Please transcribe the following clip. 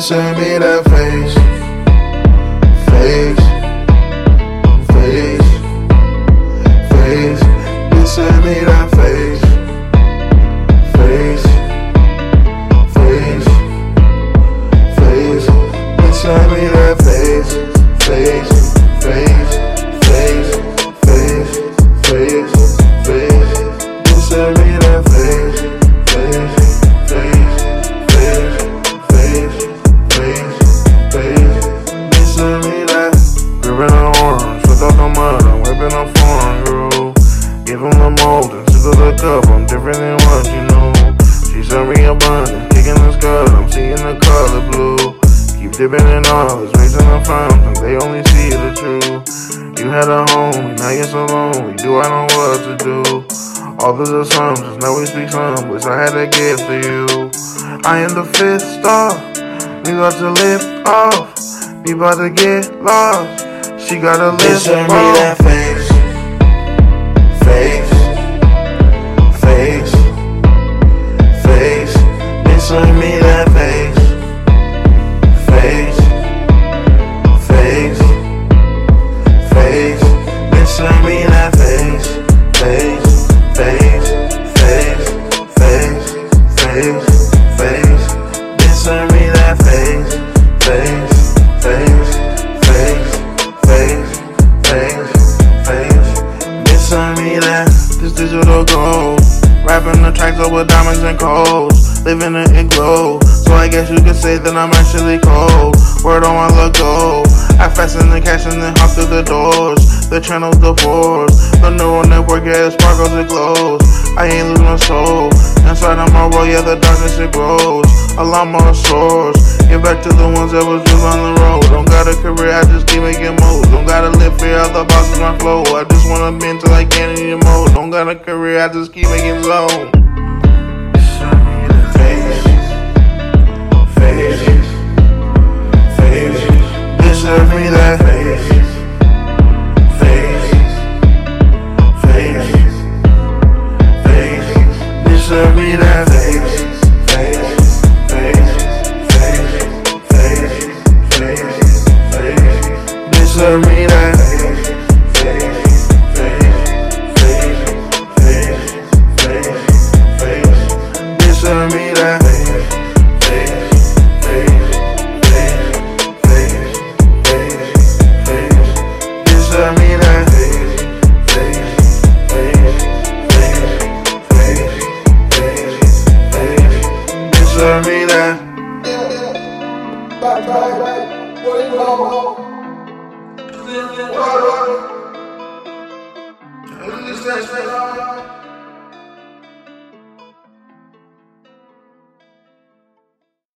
Send me that. Face. Face. And sip of the cup, I'm different than what you know. She sent me abundance, kicking the skirt, I'm seeing the color blue. Keep dipping in all, it's raising the fountain, they only see the truth. You had a home, now you're so lonely, do I know what to do? All of the assumptions, now we speak some, which I had to get for you. I am the fifth star, we about to lift off, we about to get lost. She gotta lift Bitch, me that. Face. Me that face. Face. Face. Face. Face. Face. Face. Bitch, send me that. This digital gold. Rapping the tracks over diamonds and coals. Living in igloo. So I guess you could say that I'm actually cold. Word on my logo. I fasten the cash and then hop through the doors. The channels, the force. The neural network, yeah, it sparkles, it glows. I ain't lose my soul. World, yeah, the darkness, it grows. A lot more source. Get back to the ones that was just on the road. Don't got a career, I just keep making moves. Don't gotta live fear, other bosses my flow. I just wanna bend till I can't anymore. Don't got a career, I just keep making zone. Serve me that. What you know? Understand,